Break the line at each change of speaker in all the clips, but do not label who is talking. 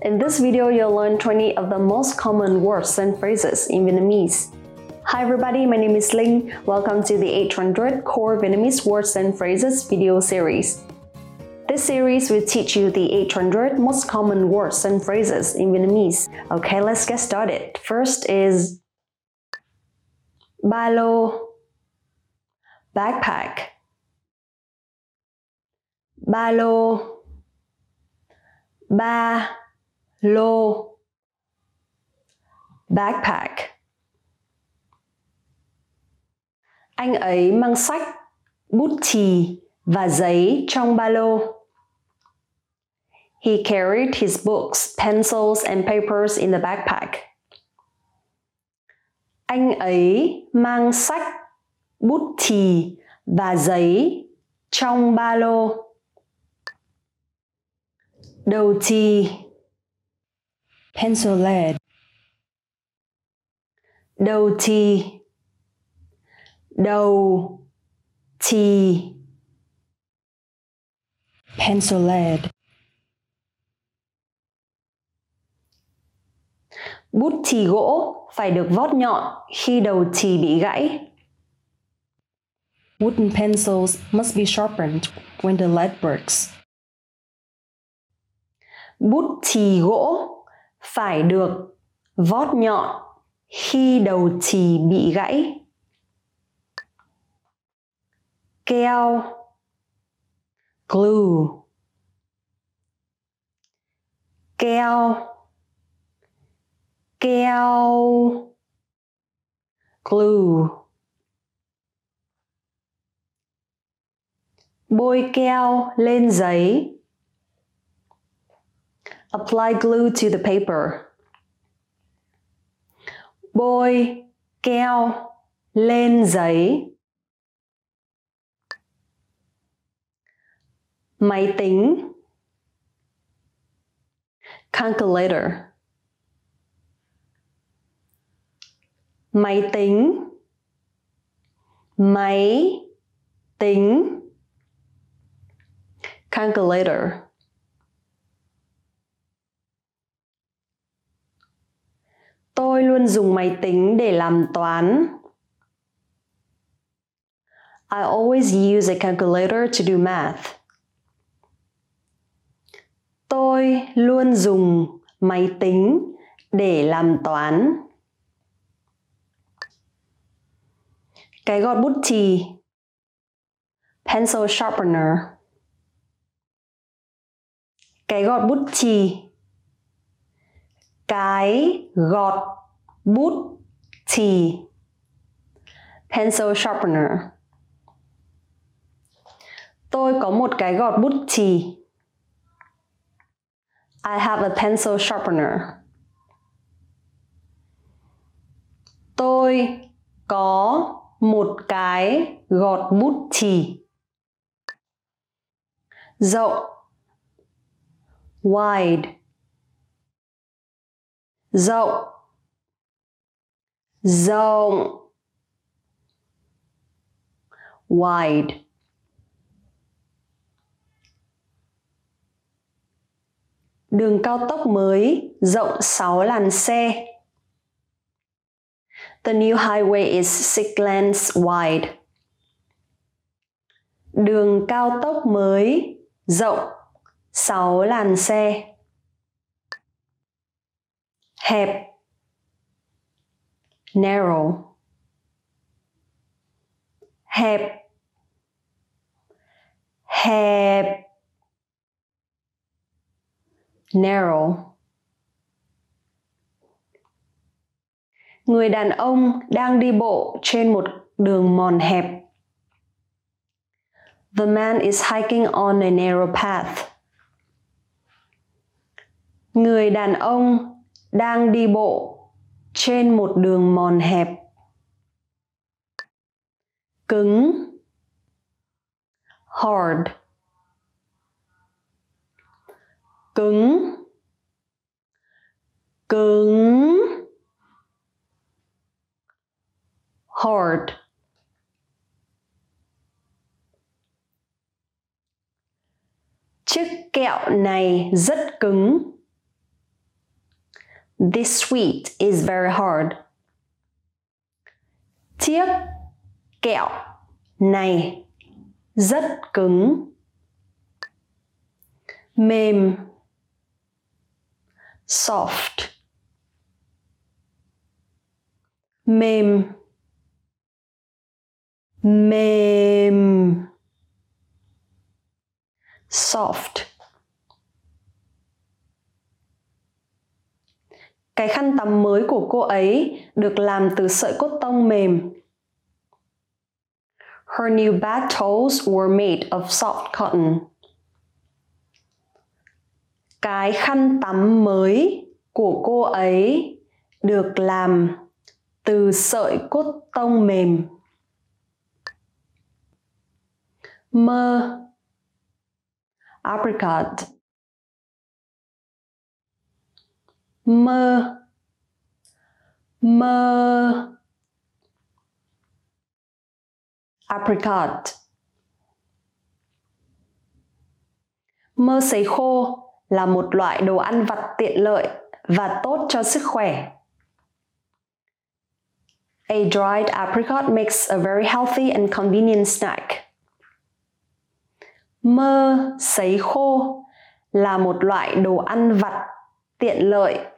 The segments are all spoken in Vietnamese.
In this video, you'll learn 20 of the most common words and phrases in Vietnamese. Hi everybody, my name is Ling. Welcome to the 800 Core Vietnamese Words and Phrases video series. This series will teach you the 800 most common words and phrases in Vietnamese. Okay, let's get started. First is ba lô, backpack. Ba lô, ba lô, backpack. Anh ấy mang sách, bút chì và giấy trong ba lô. He carried his books, pencils and papers in the backpack. Anh ấy mang sách, bút chì và giấy trong ba lô. Đầu chì
pencil lead,
đầu chì. Đầu chì.
Pencil lead,
bút chì gỗ phải được vót nhọn khi đầu chì bị gãy.
Wooden pencils must be sharpened when the lead breaks.
bút chì gỗ phải được vót nhọn khi đầu chì bị gãy. Keo. Glue. Keo. Keo. Glue. Bôi keo lên giấy. Apply glue to the paper. Bôi keo lên giấy. Máy tính. Calculator. Máy tính. Máy tính. Calculator tôi luôn dùng máy tính để làm toán I always use a calculator to do math. Tôi luôn dùng máy tính để làm toán. Cái gọt bút chì pencil sharpener. Cái gọt bút chì cái gọt bút chì. Pencil sharpener. Tôi có một cái gọt bút chì. I have a pencil sharpener. Tôi có một cái gọt bút chì. Rộng. Wide rộng rộng wide Đường cao tốc mới, rộng 6 làn xe. The new highway is six lanes wide. Đường cao tốc mới, rộng 6 làn xe hẹp, narrow, hẹp hẹp, narrow. Người đàn ông đang đi bộ trên một đường mòn hẹp. The man is hiking on a narrow path. Người đàn ông đang đi bộ trên một đường mòn hẹp. Cứng. Hard. Cứng. Cứng. Hard. Chiếc kẹo này rất cứng. This sweet is very hard. Chiếc kẹo. Này rất cứng. Mềm. Soft. Mềm. Mềm. Soft cái khăn tắm mới của cô ấy được làm từ sợi cốt tông mềm. Her new bath towels were made of soft cotton. Cái khăn tắm mới của cô ấy được làm từ sợi cốt tông mềm. Mơ. Apricot. Mơ. Mơ. Apricot. Mơ sấy khô là một loại đồ ăn vặt tiện lợi và tốt cho sức khỏe. A dried apricot makes a very healthy and convenient snack. Mơ sấy khô là một loại đồ ăn vặt tiện lợi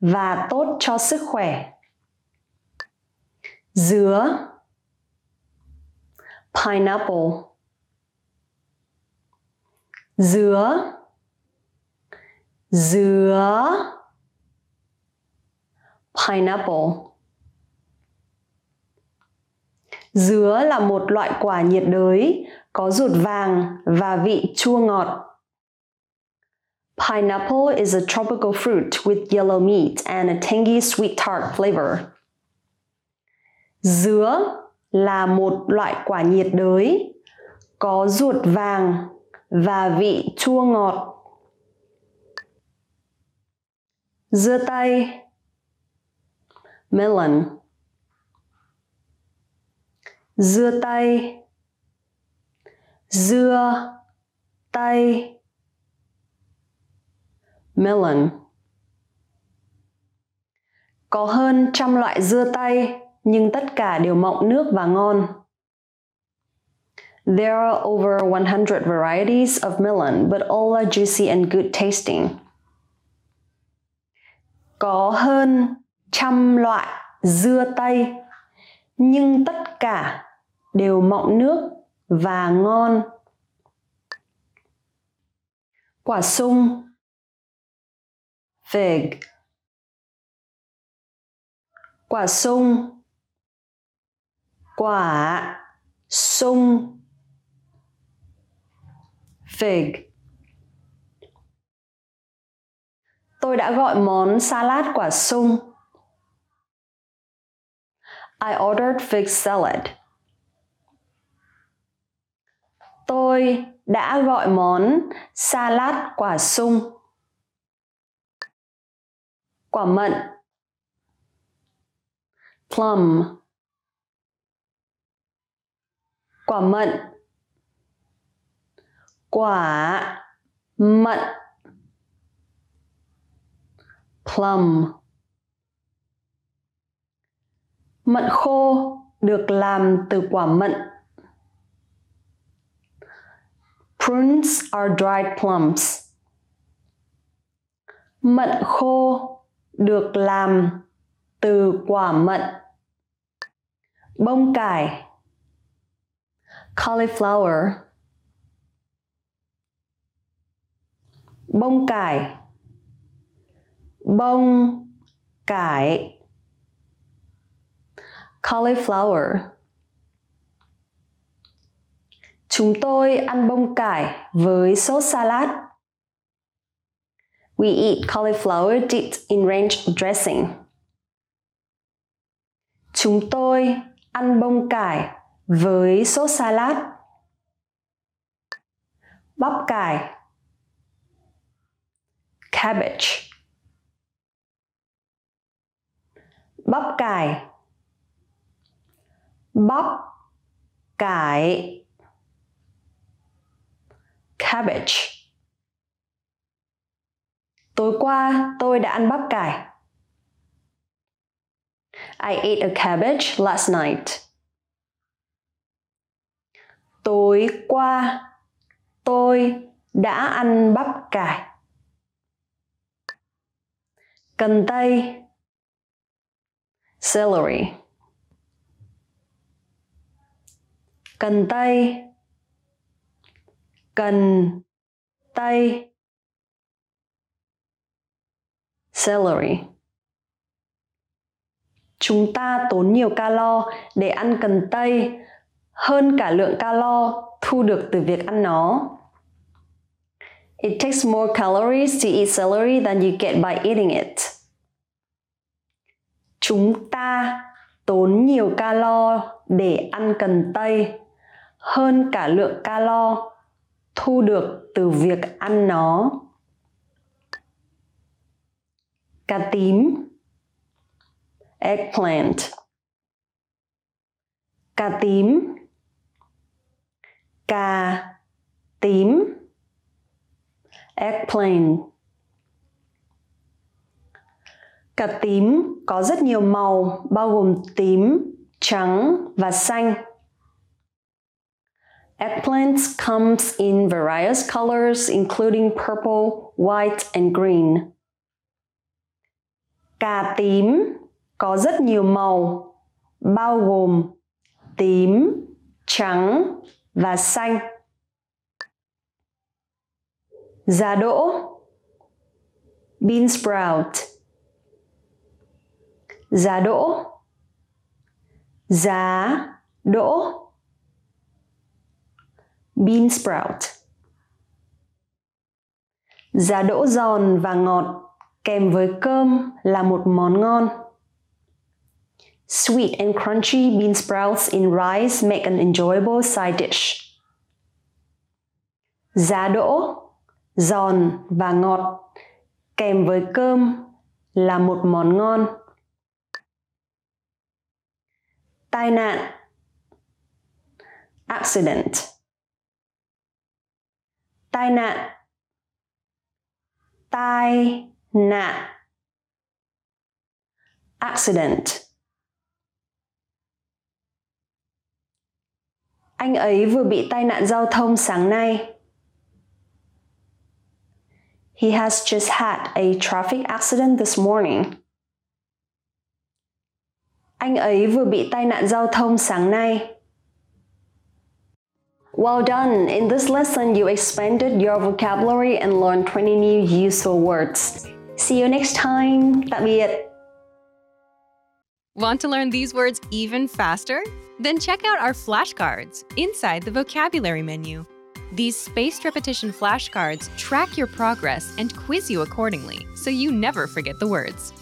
và tốt cho sức khỏe. Dứa. Pineapple. Dứa. Dứa. Pineapple. Dứa là một loại quả nhiệt đới có ruột vàng và vị chua ngọt. Pineapple is a tropical fruit with yellow meat and a tangy sweet tart flavor. Dứa là một loại quả nhiệt đới, có ruột vàng và vị chua ngọt. Dưa tây melon dưa tây dưa tây melon có hơn trăm loại dưa tay nhưng tất cả đều mọng nước và ngon There are over 100 varieties of melon, but all are juicy and good tasting. Có hơn trăm loại dưa tây, nhưng tất cả đều mọng nước và ngon. Quả sung fig quả sung quả sung fig Tôi đã gọi món salad quả sung. I ordered fig salad. Tôi đã gọi món salad quả sung. Quả mận. Plum. Quả mận. Quả mận. Plum. Mận khô được làm từ quả mận. Prunes are dried plums. Mận khô được làm từ quả mận. Bông cải, cauliflower, bông cải bông cải, cauliflower Chúng tôi ăn bông cải với sốt salad. We eat cauliflower dipped in ranch dressing. Chúng tôi ăn bông cải với sốt salad. Bắp cải cabbage bắp cải bắp cải cabbage. Tối qua tôi đã ăn bắp cải. I ate a cabbage last night. Tối qua, tôi đã ăn bắp cải. Cần tây celery. Cần tây cần tây celery chúng ta tốn nhiều calo để ăn cần tây, hơn cả lượng calo thu được từ việc ăn nó. It takes more calories to eat celery than you get by eating it. Chúng ta tốn nhiều calo để ăn cần tây, hơn cả lượng calo thu được từ việc ăn nó. Cà tím eggplant. Cà tím cà tím eggplant. Cà tím có rất nhiều màu bao gồm tím trắng và xanh. Eggplants comes in various colors including purple, white and green. Cà tím có rất nhiều màu bao gồm tím, trắng và xanh. Giá đỗ. Bean sprout. Giá đỗ. Giá đỗ. Bean sprout. Giá đỗ giòn và ngọt kèm với cơm là một món ngon Sweet and crunchy bean sprouts in rice make an enjoyable side dish. Giá đỗ, giòn và ngọt kèm với cơm là một món ngon. Tai nạn accident tai nạn tai nạn accident Anh ấy vừa bị tai nạn giao thông sáng nay. He has just had a traffic accident this morning. Anh ấy vừa bị tai nạn giao thông sáng nay. Well done! In this lesson, you expanded your vocabulary and learned 20 new useful words. See you next time. Tạm biệt.
Uh, Want to learn these words even faster? Then check out our flashcards inside the vocabulary menu. These spaced repetition flashcards track your progress and quiz you accordingly so you never forget the words.